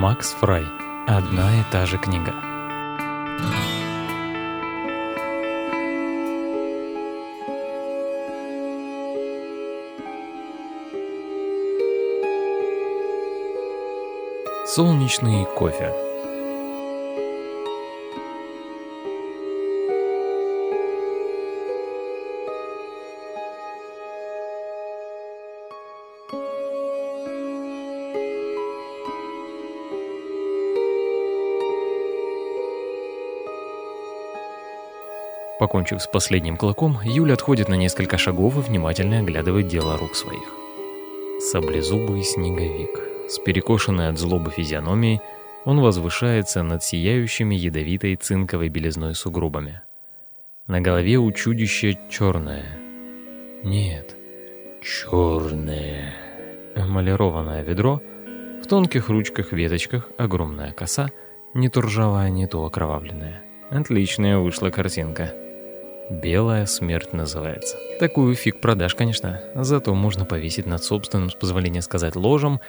Макс Фрай. Одна и та же книга. Солнечный кофе. Покончив с последним клоком, Юля отходит на несколько шагов и внимательно оглядывает дело рук своих. Саблезубый снеговик. С перекошенной от злобы физиономией он возвышается над сияющими ядовитой цинковой белизной сугробами. На голове у чудища черное. Нет, черное. Эмалированное ведро, в тонких ручках-веточках огромная коса, не то ржавая, не то окровавленная. Отличная вышла картинка. «Белая смерть» называется. Такую фиг продашь, конечно. Зато можно повесить над собственным, с позволения сказать, ложем.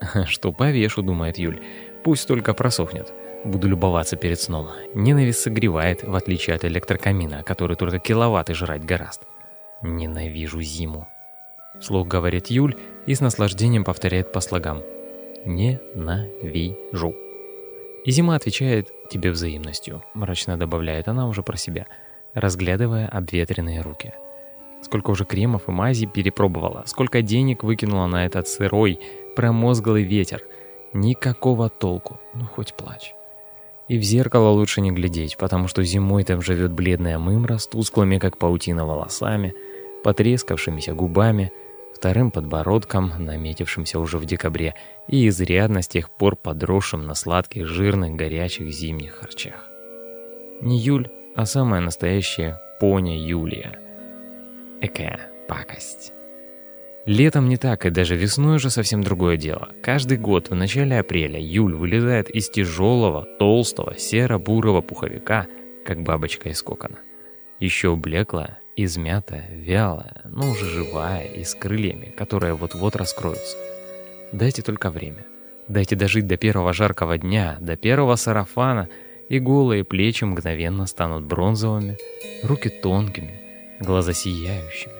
Что повешу, думает Юль. Пусть только просохнет. Буду любоваться перед сном. Ненависть согревает, в отличие от электрокамина, который только киловатты жрать гораст. Ненавижу зиму. Вслух говорит Юль и с наслаждением повторяет по слогам. Ненавижу. И зима отвечает тебе взаимностью, мрачно добавляет она уже про себя – разглядывая обветренные руки. Сколько уже кремов и мази перепробовала, сколько денег выкинула на этот сырой, промозглый ветер. Никакого толку, ну хоть плачь. И в зеркало лучше не глядеть, потому что зимой там живет бледная мымра с тусклыми, как паутина, волосами, потрескавшимися губами, вторым подбородком, наметившимся уже в декабре, и изрядно с тех пор подросшим на сладких, жирных, горячих зимних харчах. Не Юль, а самая настоящая поня Юлия. Экая пакость. Летом не так, и даже весной уже совсем другое дело. Каждый год в начале апреля Юль вылезает из тяжелого, толстого, серо-бурого пуховика, как бабочка из кокона. Еще блеклая, измятая, вялая, но уже живая и с крыльями, которые вот-вот раскроются. Дайте только время. Дайте дожить до первого жаркого дня, до первого сарафана — и голые плечи мгновенно станут бронзовыми, руки тонкими, глаза сияющими,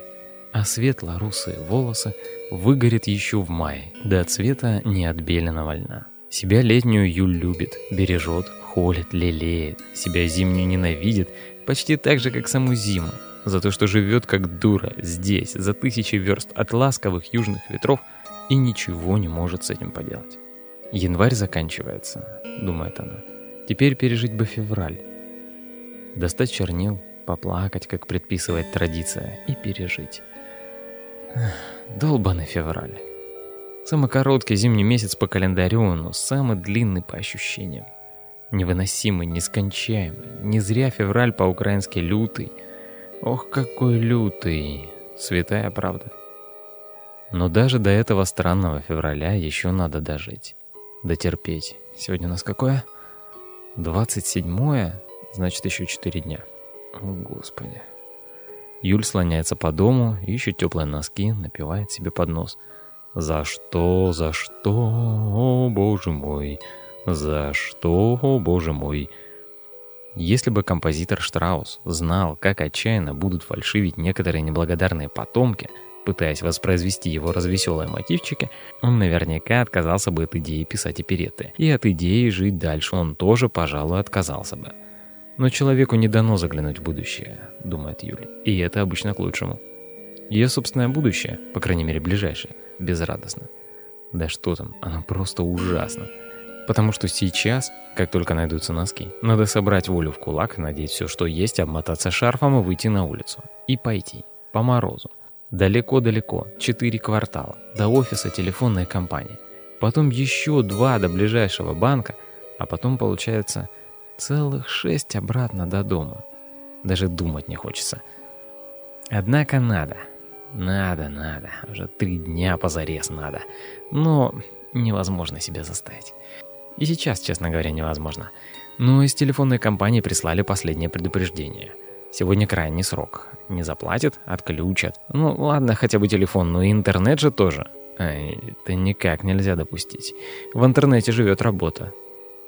а светло-русые волосы выгорят еще в мае, до цвета неотбеленного льна. Себя летнюю Юль любит, бережет, холит, лелеет, себя зимнюю ненавидит, почти так же, как саму зиму, за то, что живет как дура здесь, за тысячи верст от ласковых южных ветров, и ничего не может с этим поделать. Январь заканчивается, думает она. Теперь пережить бы февраль. Достать чернил, поплакать, как предписывает традиция, и пережить. Долбанный февраль. Самый короткий зимний месяц по календарю, но самый длинный по ощущениям. Невыносимый, нескончаемый. Не зря февраль по-украински лютый. Ох, какой лютый. Святая правда. Но даже до этого странного февраля еще надо дожить. Дотерпеть. Сегодня у нас какое? 27 значит еще 4 дня. О, Господи. Юль слоняется по дому, ищет теплые носки, напивает себе под нос. «За что, за что, о боже мой, за что, о боже мой?» Если бы композитор Штраус знал, как отчаянно будут фальшивить некоторые неблагодарные потомки – пытаясь воспроизвести его развеселые мотивчики, он наверняка отказался бы от идеи писать оперетты. И от идеи жить дальше он тоже, пожалуй, отказался бы. Но человеку не дано заглянуть в будущее, думает Юля. И это обычно к лучшему. Ее собственное будущее, по крайней мере ближайшее, безрадостно. Да что там, оно просто ужасно. Потому что сейчас, как только найдутся носки, надо собрать волю в кулак, надеть все, что есть, обмотаться шарфом и выйти на улицу. И пойти. По морозу. Далеко-далеко, четыре квартала, до офиса телефонной компании. Потом еще два до ближайшего банка, а потом, получается, целых шесть обратно до дома. Даже думать не хочется. Однако надо. Надо, надо. Уже три дня позарез надо. Но невозможно себя заставить. И сейчас, честно говоря, невозможно. Но из телефонной компании прислали последнее предупреждение – Сегодня крайний срок. Не заплатят, отключат. Ну ладно, хотя бы телефон, но и интернет же тоже. Это никак нельзя допустить. В интернете живет работа.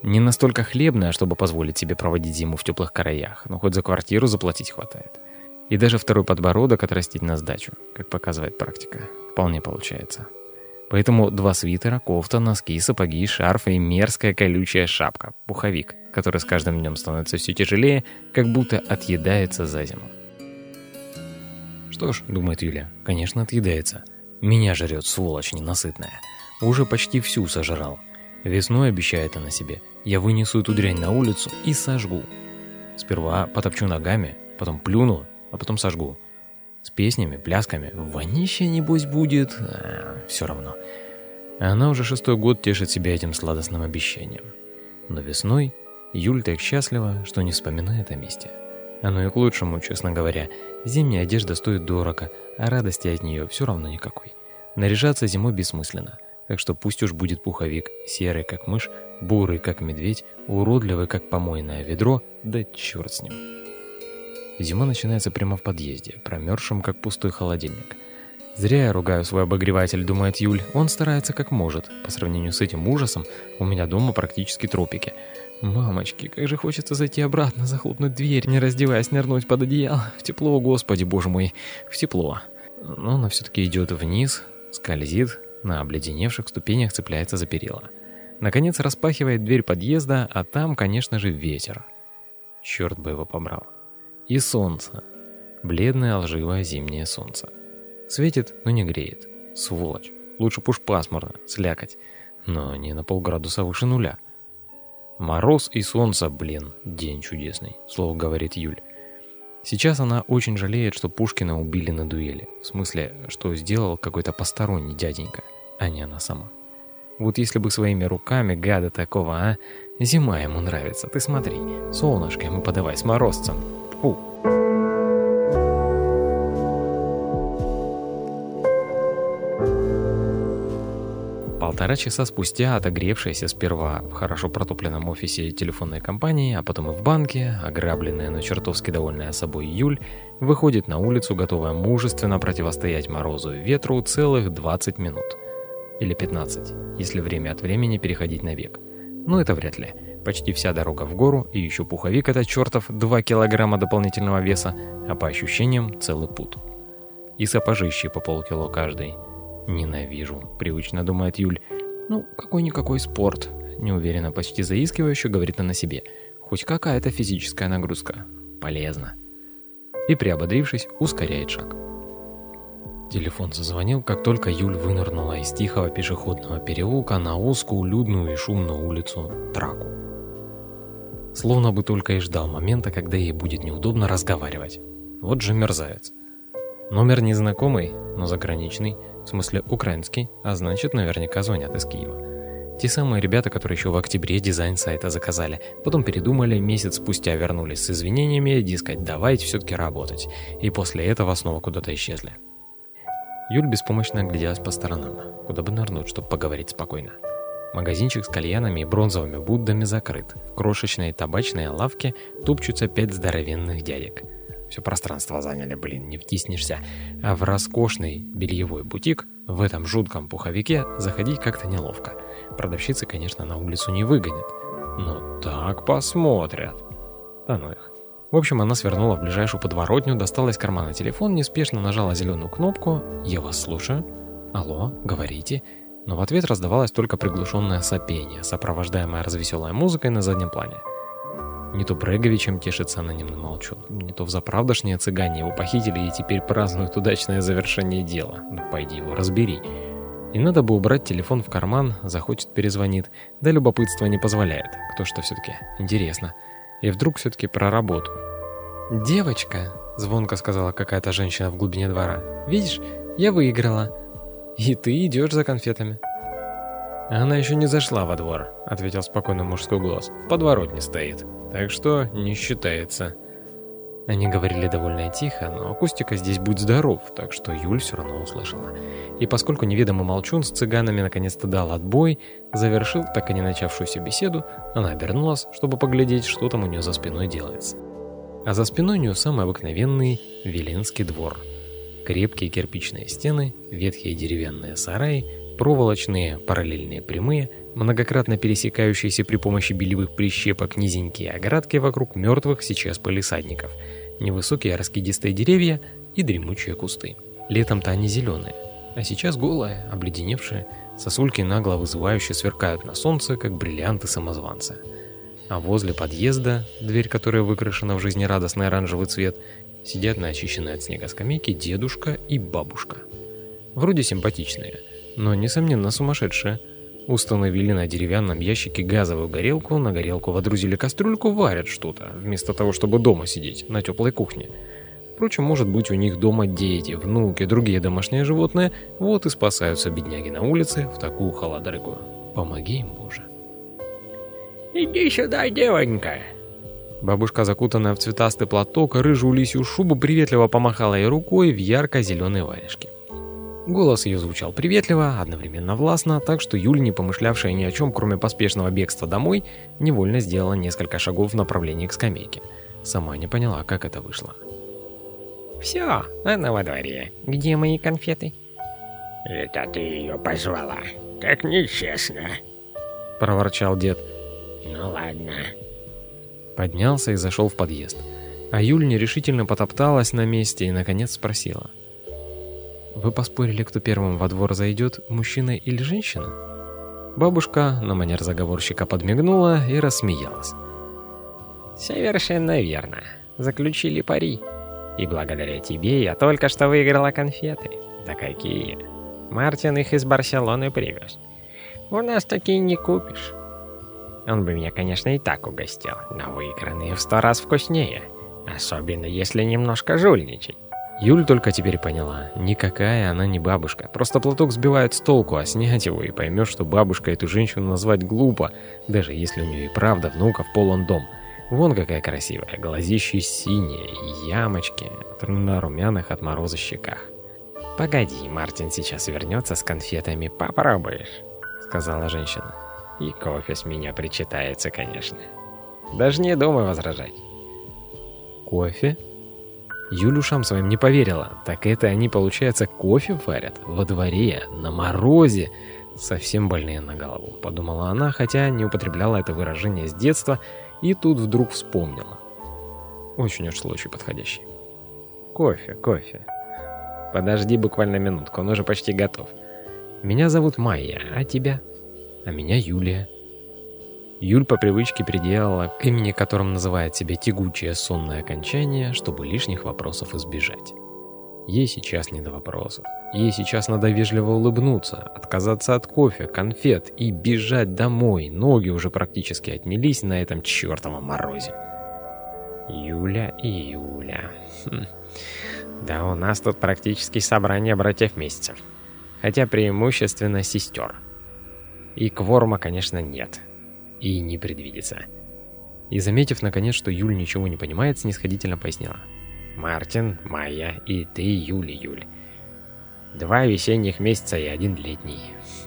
Не настолько хлебная, чтобы позволить себе проводить зиму в теплых краях, но хоть за квартиру заплатить хватает. И даже второй подбородок отрастить на сдачу, как показывает практика, вполне получается. Поэтому два свитера, кофта, носки, сапоги, шарф и мерзкая колючая шапка, пуховик, который с каждым днем становится все тяжелее, как будто отъедается за зиму. Что ж, думает Юля, конечно отъедается. Меня жрет сволочь ненасытная. Уже почти всю сожрал. Весной обещает она себе. Я вынесу эту дрянь на улицу и сожгу. Сперва потопчу ногами, потом плюну, а потом сожгу. С песнями, плясками. Вонище, небось, будет. А, все равно. Она уже шестой год тешит себя этим сладостным обещанием. Но весной Юль так счастлива, что не вспоминает о месте. Оно и к лучшему, честно говоря. Зимняя одежда стоит дорого, а радости от нее все равно никакой. Наряжаться зимой бессмысленно. Так что пусть уж будет пуховик, серый как мышь, бурый как медведь, уродливый как помойное ведро, да черт с ним. Зима начинается прямо в подъезде, промерзшем, как пустой холодильник. Зря я ругаю свой обогреватель, думает Юль. Он старается как может. По сравнению с этим ужасом, у меня дома практически тропики. Мамочки, как же хочется зайти обратно, захлопнуть дверь, не раздеваясь, нырнуть под одеяло. В тепло, господи, боже мой, в тепло. Но она все-таки идет вниз, скользит, на обледеневших ступенях цепляется за перила. Наконец распахивает дверь подъезда, а там, конечно же, ветер. Черт бы его побрал. И солнце. Бледное, лживое зимнее солнце. Светит, но не греет. Сволочь. Лучше пуш пасмурно, слякоть. Но не на полградуса выше нуля. Мороз и солнце, блин, день чудесный, слово говорит Юль. Сейчас она очень жалеет, что Пушкина убили на дуэли. В смысле, что сделал какой-то посторонний дяденька, а не она сама. Вот если бы своими руками гада такого, а? Зима ему нравится, ты смотри. Солнышко ему подавай с морозцем. Фу. Полтора часа спустя, отогревшаяся сперва в хорошо протопленном офисе телефонной компании, а потом и в банке, ограбленная, но чертовски довольная собой Юль, выходит на улицу, готовая мужественно противостоять морозу и ветру целых 20 минут. Или 15, если время от времени переходить на век. Но это вряд ли. Почти вся дорога в гору, и еще пуховик это чертов 2 килограмма дополнительного веса, а по ощущениям целый пут. И сапожищи по полкило каждый. Ненавижу, привычно думает Юль. Ну, какой-никакой спорт. Неуверенно, почти заискивающе говорит она себе. Хоть какая-то физическая нагрузка. Полезно. И приободрившись, ускоряет шаг. Телефон зазвонил, как только Юль вынырнула из тихого пешеходного переулка на узкую, людную и шумную улицу Траку. Словно бы только и ждал момента, когда ей будет неудобно разговаривать. Вот же мерзавец. Номер незнакомый, но заграничный, в смысле украинский, а значит наверняка звонят из Киева. Те самые ребята, которые еще в октябре дизайн сайта заказали, потом передумали, месяц спустя вернулись с извинениями, дескать, давайте все-таки работать, и после этого снова куда-то исчезли. Юль беспомощно огляделась по сторонам, куда бы нырнуть, чтобы поговорить спокойно. Магазинчик с кальянами и бронзовыми Буддами закрыт. В крошечной табачной лавке тупчутся пять здоровенных дядек. Все пространство заняли, блин, не втиснешься. А в роскошный бельевой бутик, в этом жутком пуховике, заходить как-то неловко. Продавщицы, конечно, на улицу не выгонят. Но так посмотрят. Да ну их. В общем, она свернула в ближайшую подворотню, достала из кармана телефон, неспешно нажала зеленую кнопку «Я вас слушаю». «Алло, говорите» но в ответ раздавалось только приглушенное сопение, сопровождаемое развеселой музыкой на заднем плане. Не то Бреговичем тешится анонимный молчун, не то взаправдошнее цыгане его похитили и теперь празднуют удачное завершение дела. Да пойди его разбери. И надо бы убрать телефон в карман, захочет перезвонит, да любопытство не позволяет. Кто что все-таки, интересно. И вдруг все-таки про работу. «Девочка», — звонко сказала какая-то женщина в глубине двора, — «видишь, я выиграла. И ты идешь за конфетами. Она еще не зашла во двор, ответил спокойно мужской голос. В подворотне стоит. Так что не считается. Они говорили довольно тихо, но акустика здесь будет здоров, так что Юль все равно услышала. И поскольку неведомый молчун с цыганами наконец-то дал отбой, завершил так и не начавшуюся беседу, она обернулась, чтобы поглядеть, что там у нее за спиной делается. А за спиной у нее самый обыкновенный Веленский двор – Крепкие кирпичные стены, ветхие деревянные сараи, проволочные, параллельные прямые, многократно пересекающиеся при помощи белевых прищепок низенькие оградки вокруг мертвых сейчас полисадников, невысокие раскидистые деревья и дремучие кусты. Летом-то они зеленые, а сейчас голые, обледеневшие, сосульки нагло вызывающе сверкают на солнце, как бриллианты самозванца. А возле подъезда, дверь которой выкрашена в жизнерадостный оранжевый цвет, сидят на очищенной от снега скамейке дедушка и бабушка. Вроде симпатичные, но, несомненно, сумасшедшие. Установили на деревянном ящике газовую горелку, на горелку водрузили кастрюльку, варят что-то, вместо того, чтобы дома сидеть, на теплой кухне. Впрочем, может быть, у них дома дети, внуки, другие домашние животные, вот и спасаются бедняги на улице в такую холодрыгу. Помоги им, Боже. «Иди сюда, девонька!» Бабушка, закутанная в цветастый платок, рыжую лисью шубу, приветливо помахала ей рукой в ярко-зеленой варежке. Голос ее звучал приветливо, одновременно властно, так что Юль, не помышлявшая ни о чем, кроме поспешного бегства домой, невольно сделала несколько шагов в направлении к скамейке. Сама не поняла, как это вышло. «Все, она во дворе. Где мои конфеты?» «Это ты ее позвала. Так нечестно», — проворчал дед. «Ну ладно». Поднялся и зашел в подъезд. А Юль нерешительно потопталась на месте и, наконец, спросила. Вы поспорили, кто первым во двор зайдет, мужчина или женщина? Бабушка на манер заговорщика подмигнула и рассмеялась. Совершенно верно. Заключили пари. И благодаря тебе я только что выиграла конфеты. Да какие! Мартин их из Барселоны привез. У нас такие не купишь. Он бы меня, конечно, и так угостил, но выигранные в сто раз вкуснее. Особенно если немножко жульничать. Юль только теперь поняла, никакая она не бабушка. Просто платок сбивает с толку, а снять его и поймешь, что бабушка эту женщину назвать глупо, даже если у нее и правда внуков полон дом. Вон какая красивая, глазищи синие, ямочки на румяных от мороза щеках. «Погоди, Мартин сейчас вернется с конфетами, попробуешь», — сказала женщина. «И кофе с меня причитается, конечно. Даже не думай возражать». «Кофе?» Юлюшам своим не поверила. Так это они, получается, кофе варят? Во дворе, на морозе? Совсем больные на голову, подумала она, хотя не употребляла это выражение с детства, и тут вдруг вспомнила. Очень уж случай подходящий. Кофе, кофе. Подожди буквально минутку, он уже почти готов. Меня зовут Майя, а тебя? А меня Юлия. Юль по привычке приделала к имени, которым называет себя тягучее сонное окончание, чтобы лишних вопросов избежать. Ей сейчас не до вопросов. Ей сейчас надо вежливо улыбнуться, отказаться от кофе, конфет и бежать домой. Ноги уже практически отнялись на этом чертовом морозе. Юля и Юля. Хм. Да у нас тут практически собрание братьев месяцев. Хотя преимущественно сестер. И кворума, конечно, нет и не предвидится. И заметив наконец, что Юль ничего не понимает, снисходительно пояснила. «Мартин, Майя и ты, Юль, Юль. Два весенних месяца и один летний.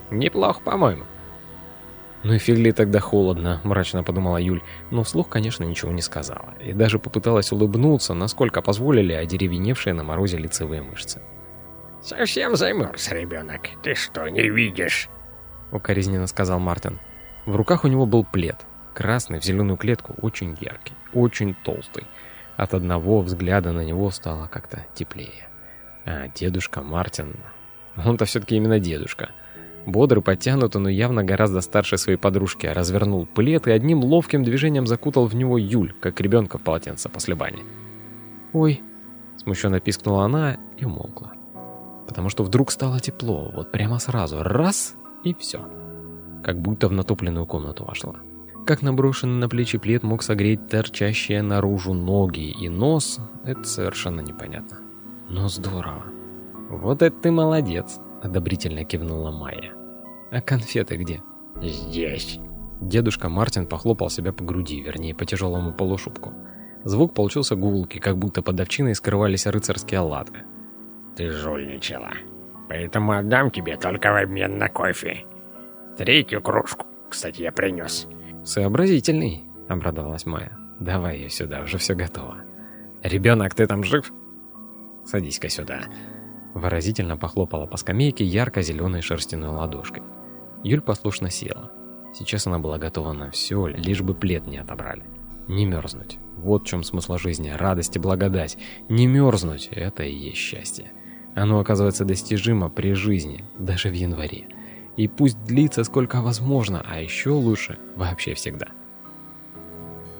Неплохо, по-моему». «Ну и фиг ли тогда холодно», — мрачно подумала Юль, но вслух, конечно, ничего не сказала. И даже попыталась улыбнуться, насколько позволили одеревеневшие на морозе лицевые мышцы. «Совсем замерз, ребенок. Ты что, не видишь?» — укоризненно сказал Мартин. В руках у него был плед. Красный, в зеленую клетку, очень яркий, очень толстый. От одного взгляда на него стало как-то теплее. А дедушка Мартин... Он-то все-таки именно дедушка. Бодрый, подтянутый, но явно гораздо старше своей подружки, развернул плед и одним ловким движением закутал в него Юль, как ребенка в полотенце после бани. «Ой!» — смущенно пискнула она и умолкла. Потому что вдруг стало тепло, вот прямо сразу, раз — и все как будто в натопленную комнату вошла. Как наброшенный на плечи плед мог согреть торчащие наружу ноги и нос, это совершенно непонятно. Но здорово. «Вот это ты молодец!» — одобрительно кивнула Майя. «А конфеты где?» «Здесь». Дедушка Мартин похлопал себя по груди, вернее, по тяжелому полушубку. Звук получился гулкий, как будто под овчиной скрывались рыцарские латы. «Ты жульничала, поэтому отдам тебе только в обмен на кофе. Третью кружку, кстати, я принес. Сообразительный, обрадовалась Майя. Давай ее сюда, уже все готово. Ребенок, ты там жив? Садись-ка сюда. Выразительно похлопала по скамейке ярко-зеленой шерстяной ладошкой. Юль послушно села. Сейчас она была готова на все, лишь бы плед не отобрали. Не мерзнуть. Вот в чем смысл жизни, радость и благодать. Не мерзнуть – это и есть счастье. Оно оказывается достижимо при жизни, даже в январе. И пусть длится сколько возможно, а еще лучше – вообще всегда.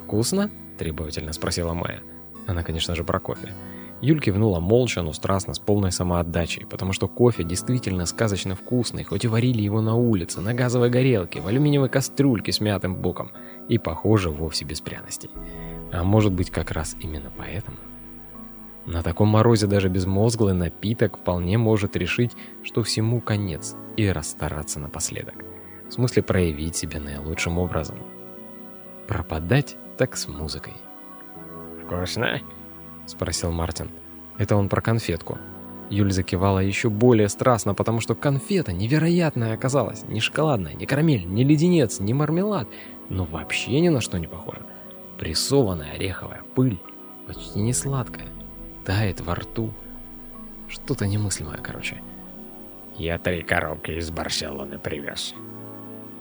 «Вкусно?» – требовательно спросила Майя. Она, конечно же, про кофе. Юль кивнула молча, но страстно, с полной самоотдачей, потому что кофе действительно сказочно вкусный, хоть и варили его на улице, на газовой горелке, в алюминиевой кастрюльке с мятым боком, и, похоже, вовсе без пряностей. А может быть, как раз именно поэтому? На таком морозе даже безмозглый напиток вполне может решить, что всему конец, и расстараться напоследок. В смысле проявить себя наилучшим образом. Пропадать так с музыкой. «Вкусно?» — спросил Мартин. Это он про конфетку. Юль закивала еще более страстно, потому что конфета невероятная оказалась. Не шоколадная, не карамель, не леденец, не мармелад. Но вообще ни на что не похоже. Прессованная ореховая пыль, почти не сладкая, тает во рту. Что-то немыслимое, короче. Я три коробки из Барселоны привез.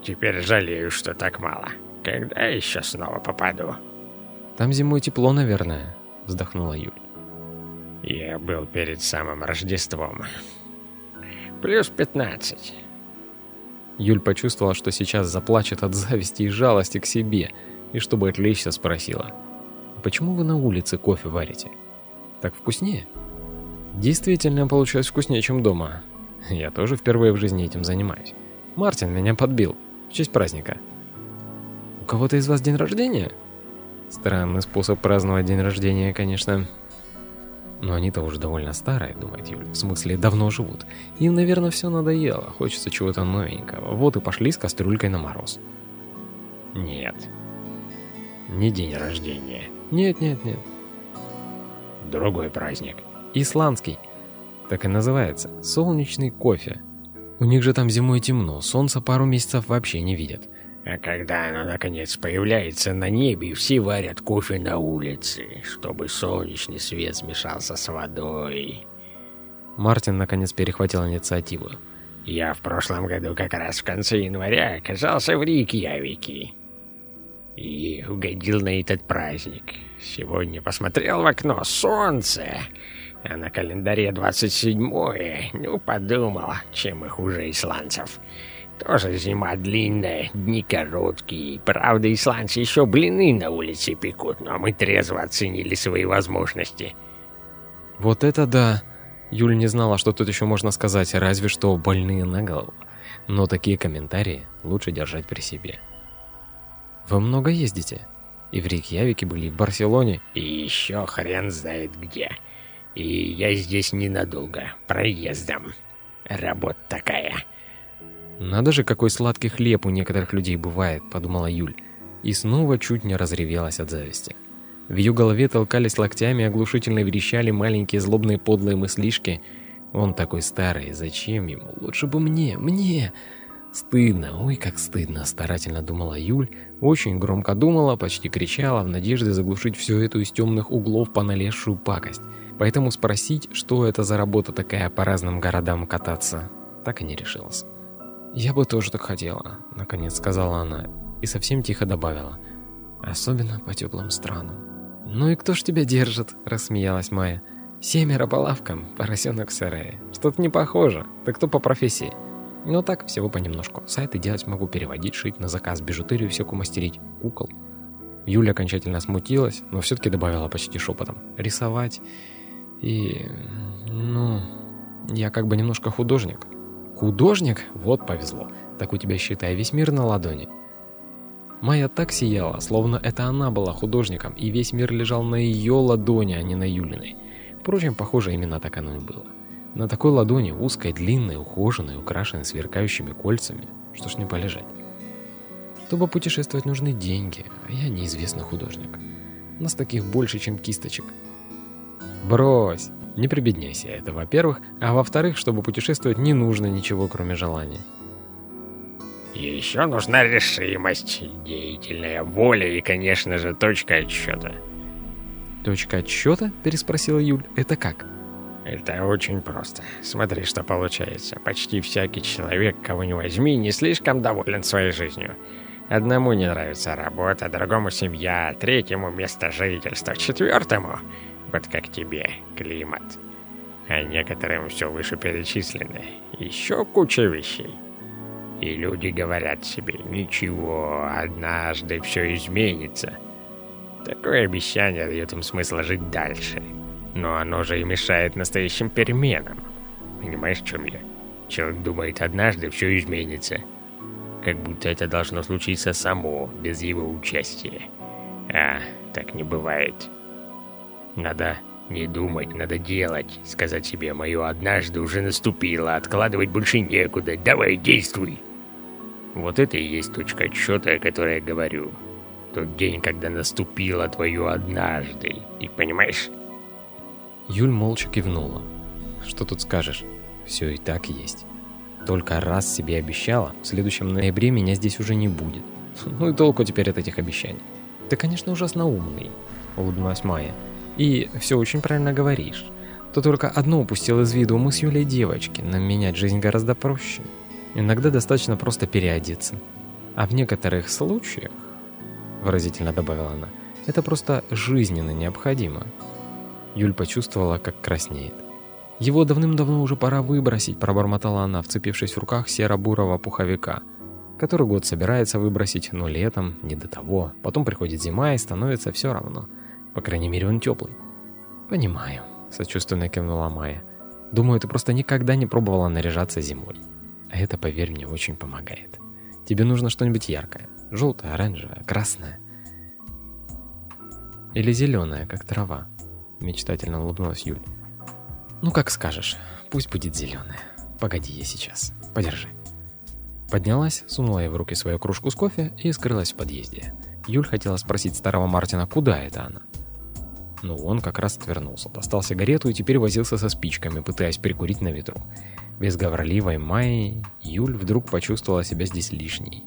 Теперь жалею, что так мало. Когда еще снова попаду? Там зимой тепло, наверное вздохнула Юль. Я был перед самым Рождеством. Плюс пятнадцать. Юль почувствовала, что сейчас заплачет от зависти и жалости к себе, и чтобы отвлечься, спросила. «Почему вы на улице кофе варите? Так вкуснее?» «Действительно получилось вкуснее, чем дома. Я тоже впервые в жизни этим занимаюсь. Мартин меня подбил в честь праздника». «У кого-то из вас день рождения?» Странный способ праздновать день рождения, конечно. Но они-то уже довольно старые, думает Юль. В смысле, давно живут. Им, наверное, все надоело. Хочется чего-то новенького. Вот и пошли с кастрюлькой на мороз. Нет. Не день рождения. Нет, нет, нет. Другой праздник. Исландский. Так и называется. Солнечный кофе. У них же там зимой темно, солнца пару месяцев вообще не видят. А когда оно наконец появляется на небе, все варят кофе на улице, чтобы солнечный свет смешался с водой. Мартин наконец перехватил инициативу. Я в прошлом году как раз в конце января оказался в Рейкьявике. И угодил на этот праздник. Сегодня посмотрел в окно солнце, а на календаре 27-е. Ну, подумал, чем и хуже исландцев. Тоже зима длинная, дни короткие. Правда, исландцы еще блины на улице пекут, но мы трезво оценили свои возможности. Вот это да! Юль не знала, что тут еще можно сказать, разве что больные на голову. Но такие комментарии лучше держать при себе. Вы много ездите? И в Рейкьявике были, и в Барселоне. И еще хрен знает где. И я здесь ненадолго, проездом. Работа такая. «Надо же, какой сладкий хлеб у некоторых людей бывает», — подумала Юль. И снова чуть не разревелась от зависти. В ее голове толкались локтями оглушительно верещали маленькие злобные подлые мыслишки. «Он такой старый, зачем ему? Лучше бы мне, мне!» Стыдно, ой, как стыдно, старательно думала Юль, очень громко думала, почти кричала, в надежде заглушить всю эту из темных углов поналезшую пакость. Поэтому спросить, что это за работа такая по разным городам кататься, так и не решилась. «Я бы тоже так хотела», — наконец сказала она, и совсем тихо добавила. «Особенно по теплым странам». «Ну и кто ж тебя держит?» — рассмеялась Майя. «Семеро по лавкам, поросенок в сарае. Что-то не похоже. Ты кто по профессии?» «Ну так, всего понемножку. Сайты делать могу, переводить, шить, на заказ, бижутерию всякую мастерить, кукол». Юля окончательно смутилась, но все-таки добавила почти шепотом. «Рисовать и... ну... я как бы немножко художник». Художник? Вот повезло. Так у тебя, считай, весь мир на ладони. Майя так сияла, словно это она была художником, и весь мир лежал на ее ладони, а не на Юлиной. Впрочем, похоже, именно так оно и было. На такой ладони, узкой, длинной, ухоженной, украшенной сверкающими кольцами, что ж не полежать. Чтобы путешествовать, нужны деньги, а я неизвестный художник. Нас таких больше, чем кисточек. Брось, не прибедняйся, это во-первых, а во-вторых, чтобы путешествовать не нужно ничего, кроме желания. Еще нужна решимость, деятельная воля и, конечно же, точка отсчета. «Точка отсчета?» – переспросила Юль. «Это как?» Это очень просто. Смотри, что получается. Почти всякий человек, кого не возьми, не слишком доволен своей жизнью. Одному не нравится работа, другому семья, третьему место жительства, четвертому, вот как тебе, климат. А некоторым все вышеперечислено. Еще куча вещей. И люди говорят себе, ничего, однажды все изменится. Такое обещание дает им смысл жить дальше. Но оно же и мешает настоящим переменам. Понимаешь, в чем я? Человек думает, однажды все изменится. Как будто это должно случиться само, без его участия. А, так не бывает. Надо не думать, надо делать. Сказать себе, мое однажды уже наступило, откладывать больше некуда, давай действуй. Вот это и есть точка отсчета, о которой я говорю. Тот день, когда наступило твое однажды. И понимаешь? Юль молча кивнула. Что тут скажешь? Все и так есть. Только раз себе обещала, в следующем ноябре меня здесь уже не будет. Ну и толку теперь от этих обещаний. Ты, конечно, ужасно умный, улыбнулась Майя. И все очень правильно говоришь. То только одно упустил из виду, мы с Юлей девочки, нам менять жизнь гораздо проще. Иногда достаточно просто переодеться. А в некоторых случаях, выразительно добавила она, это просто жизненно необходимо. Юль почувствовала, как краснеет. Его давным-давно уже пора выбросить, пробормотала она, вцепившись в руках серо-бурого пуховика, который год собирается выбросить, но летом не до того. Потом приходит зима и становится все равно. По крайней мере, он теплый. Понимаю, сочувственно кивнула Майя. Думаю, ты просто никогда не пробовала наряжаться зимой. А это, поверь мне, очень помогает. Тебе нужно что-нибудь яркое. Желтое, оранжевое, красное. Или зеленое, как трава. Мечтательно улыбнулась Юль. Ну, как скажешь. Пусть будет зеленое. Погоди, я сейчас. Подержи. Поднялась, сунула ей в руки свою кружку с кофе и скрылась в подъезде. Юль хотела спросить старого Мартина, куда это она. Но он как раз отвернулся, достал сигарету и теперь возился со спичками, пытаясь прикурить на ветру. Без говорливой Майи Юль вдруг почувствовала себя здесь лишней.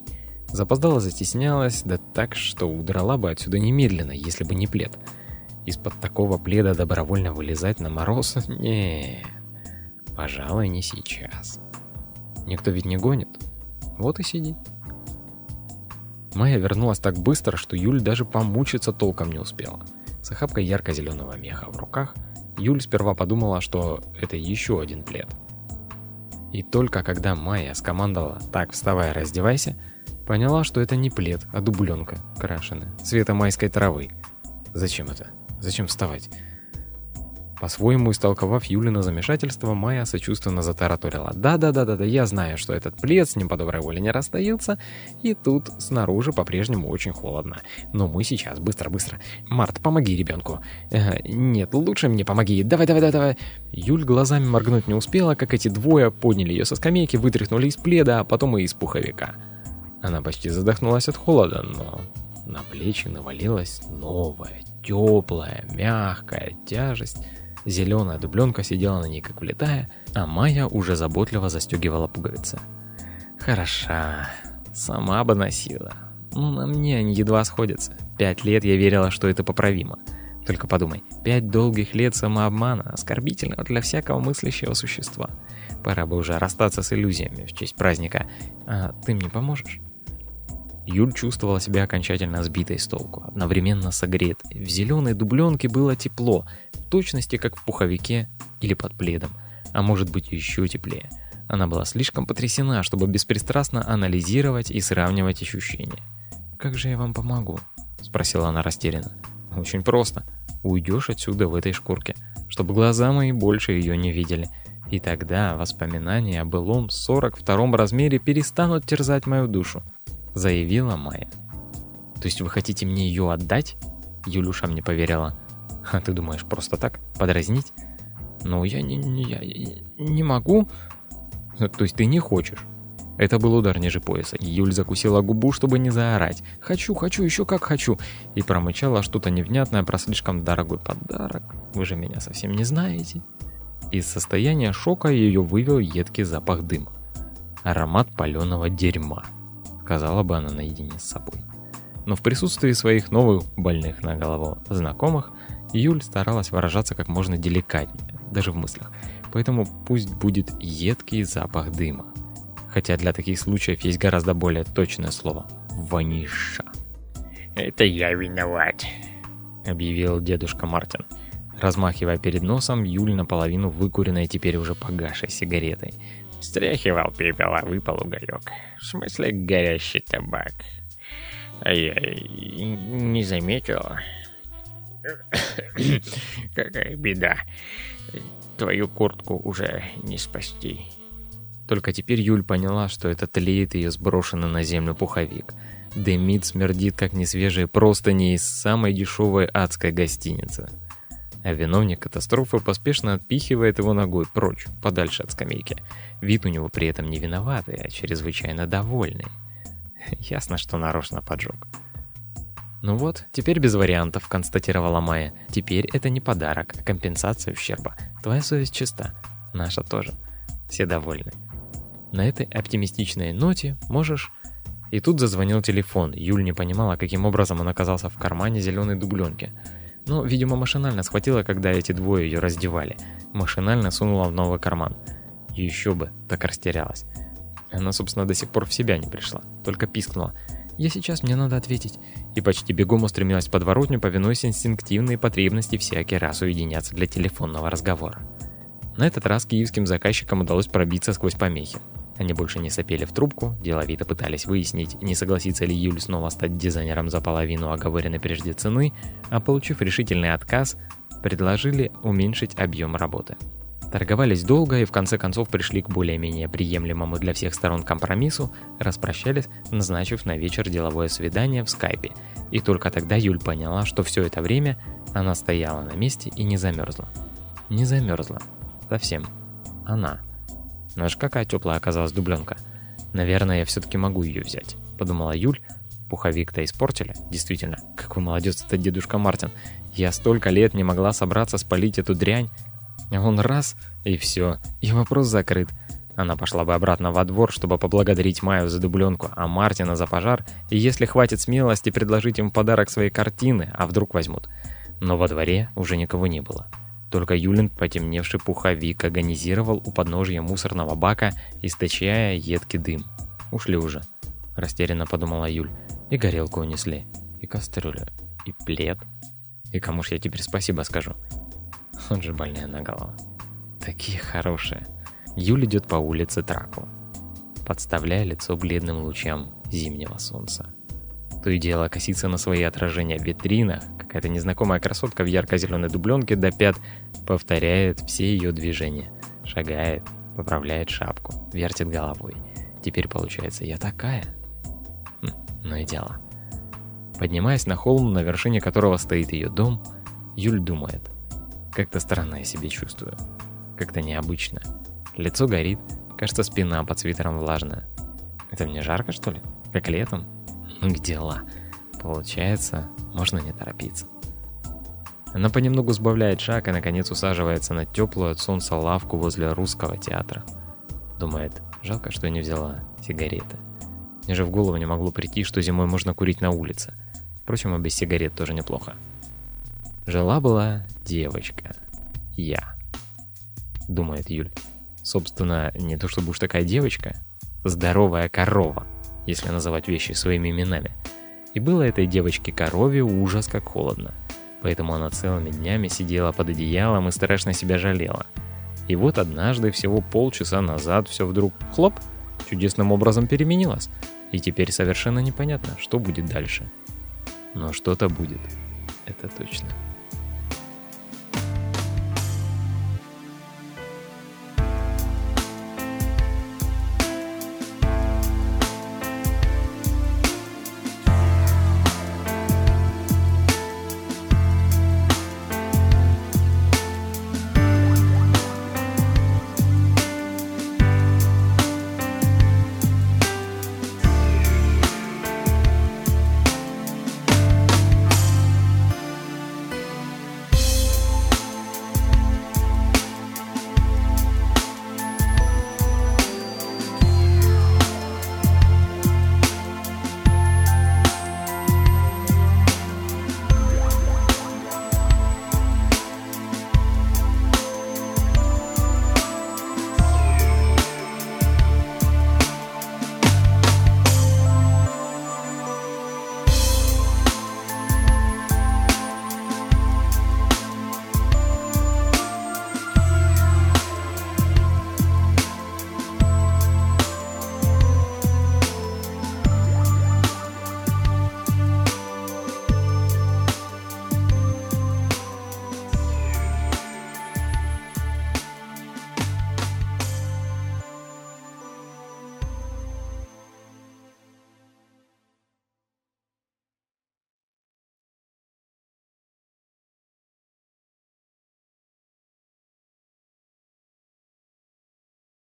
Запоздала застеснялась, да так, что удрала бы отсюда немедленно, если бы не плед. Из-под такого пледа добровольно вылезать на мороз? Нет, пожалуй, не сейчас. Никто ведь не гонит. Вот и сиди. Майя вернулась так быстро, что Юль даже помучиться толком не успела. С охапкой ярко-зеленого меха в руках, Юль сперва подумала, что это еще один плед. И только когда Майя скомандовала «Так, вставай, раздевайся», поняла, что это не плед, а дубленка, крашеная, цвета майской травы. Зачем это? Зачем вставать? По-своему истолковав Юлина замешательство, Майя сочувственно затараторила. «Да-да-да-да, я знаю, что этот плед с ним по доброй воле не расстается, и тут снаружи по-прежнему очень холодно. Но мы сейчас, быстро-быстро. Март, помоги ребенку. Э, нет, лучше мне помоги. Давай-давай-давай». Юль глазами моргнуть не успела, как эти двое подняли ее со скамейки, вытряхнули из пледа, а потом и из пуховика. Она почти задохнулась от холода, но на плечи навалилась новая, теплая, мягкая тяжесть. Зеленая дубленка сидела на ней как влетая, а Майя уже заботливо застегивала пуговицы. Хороша, сама бы носила. Ну, на мне они едва сходятся. Пять лет я верила, что это поправимо. Только подумай, пять долгих лет самообмана, оскорбительного для всякого мыслящего существа. Пора бы уже расстаться с иллюзиями в честь праздника. А ты мне поможешь? Юль чувствовала себя окончательно сбитой с толку, одновременно согретой. В зеленой дубленке было тепло, в точности как в пуховике или под пледом, а может быть еще теплее. Она была слишком потрясена, чтобы беспристрастно анализировать и сравнивать ощущения. «Как же я вам помогу?» – спросила она растерянно. «Очень просто. Уйдешь отсюда в этой шкурке, чтобы глаза мои больше ее не видели. И тогда воспоминания о былом 42-м размере перестанут терзать мою душу заявила Майя. «То есть вы хотите мне ее отдать?» Юлюша мне поверила. «А ты думаешь, просто так? Подразнить?» «Ну, я не, не, я, не могу». «То есть ты не хочешь?» Это был удар ниже пояса. Юль закусила губу, чтобы не заорать. «Хочу, хочу, еще как хочу!» И промычала что-то невнятное про слишком дорогой подарок. «Вы же меня совсем не знаете!» Из состояния шока ее вывел едкий запах дыма. Аромат паленого дерьма сказала бы она наедине с собой. Но в присутствии своих новых больных на голову знакомых Юль старалась выражаться как можно деликатнее, даже в мыслях. Поэтому пусть будет едкий запах дыма. Хотя для таких случаев есть гораздо более точное слово – ваниша. «Это я виноват», — объявил дедушка Мартин, размахивая перед носом Юль наполовину выкуренной теперь уже погашей сигаретой. Стряхивал а выпал уголек. В смысле горящий табак. А я не заметил. Какая беда. Твою куртку уже не спасти. Только теперь Юль поняла, что это тлеет ее сброшенный на землю пуховик. Дымит, смердит, как несвежие простыни из самой дешевой адской гостиницы. А виновник катастрофы поспешно отпихивает его ногой прочь, подальше от скамейки. Вид у него при этом не виноватый, а чрезвычайно довольный. Ясно, что нарочно поджег. «Ну вот, теперь без вариантов», — констатировала Майя. «Теперь это не подарок, а компенсация ущерба. Твоя совесть чиста. Наша тоже. Все довольны». На этой оптимистичной ноте можешь... И тут зазвонил телефон. Юль не понимала, каким образом он оказался в кармане зеленой дубленки. Но, видимо, машинально схватила, когда эти двое ее раздевали. Машинально сунула в новый карман. Еще бы, так растерялась. Она, собственно, до сих пор в себя не пришла. Только пискнула. «Я сейчас, мне надо ответить». И почти бегом устремилась в подворотню, повинуясь инстинктивной потребности всякий раз уединяться для телефонного разговора. На этот раз киевским заказчикам удалось пробиться сквозь помехи. Они больше не сопели в трубку, деловито пытались выяснить, не согласится ли Юль снова стать дизайнером за половину оговоренной прежде цены, а получив решительный отказ, предложили уменьшить объем работы. Торговались долго и в конце концов пришли к более-менее приемлемому для всех сторон компромиссу, распрощались, назначив на вечер деловое свидание в скайпе. И только тогда Юль поняла, что все это время она стояла на месте и не замерзла. Не замерзла. Совсем. Она. Но аж какая теплая оказалась дубленка. Наверное, я все-таки могу ее взять, подумала Юль. Пуховик-то испортили. Действительно, какой молодец этот дедушка Мартин. Я столько лет не могла собраться спалить эту дрянь. Он раз, и все, и вопрос закрыт. Она пошла бы обратно во двор, чтобы поблагодарить Майю за дубленку, а Мартина за пожар, и если хватит смелости предложить им подарок свои картины, а вдруг возьмут. Но во дворе уже никого не было. Только Юлин, потемневший пуховик, агонизировал у подножья мусорного бака, источая едкий дым. «Ушли уже», – растерянно подумала Юль. «И горелку унесли, и кастрюлю, и плед. И кому ж я теперь спасибо скажу?» Он же больная на голову. Такие хорошие. Юль идет по улице Траку, подставляя лицо бледным лучам зимнего солнца. То и дело косится на свои отражения в витринах, какая-то незнакомая красотка в ярко-зеленой дубленке до пят повторяет все ее движения. Шагает, поправляет шапку, вертит головой. Теперь получается, я такая? Хм, ну и дело. Поднимаясь на холм, на вершине которого стоит ее дом, Юль думает. Как-то странно я себя чувствую. Как-то необычно. Лицо горит, кажется, спина под свитером влажная. Это мне жарко, что ли? Как летом? Ну где дела. Получается, можно не торопиться. Она понемногу сбавляет шаг и, наконец, усаживается на теплую от солнца лавку возле русского театра. Думает, жалко, что не взяла сигареты. Мне же в голову не могло прийти, что зимой можно курить на улице. Впрочем, и без сигарет тоже неплохо. Жила-была девочка. Я. Думает Юль. Собственно, не то чтобы уж такая девочка. Здоровая корова если называть вещи своими именами. И было этой девочке корове ужас как холодно. Поэтому она целыми днями сидела под одеялом и страшно себя жалела. И вот однажды, всего полчаса назад, все вдруг хлоп, чудесным образом переменилось. И теперь совершенно непонятно, что будет дальше. Но что-то будет. Это точно.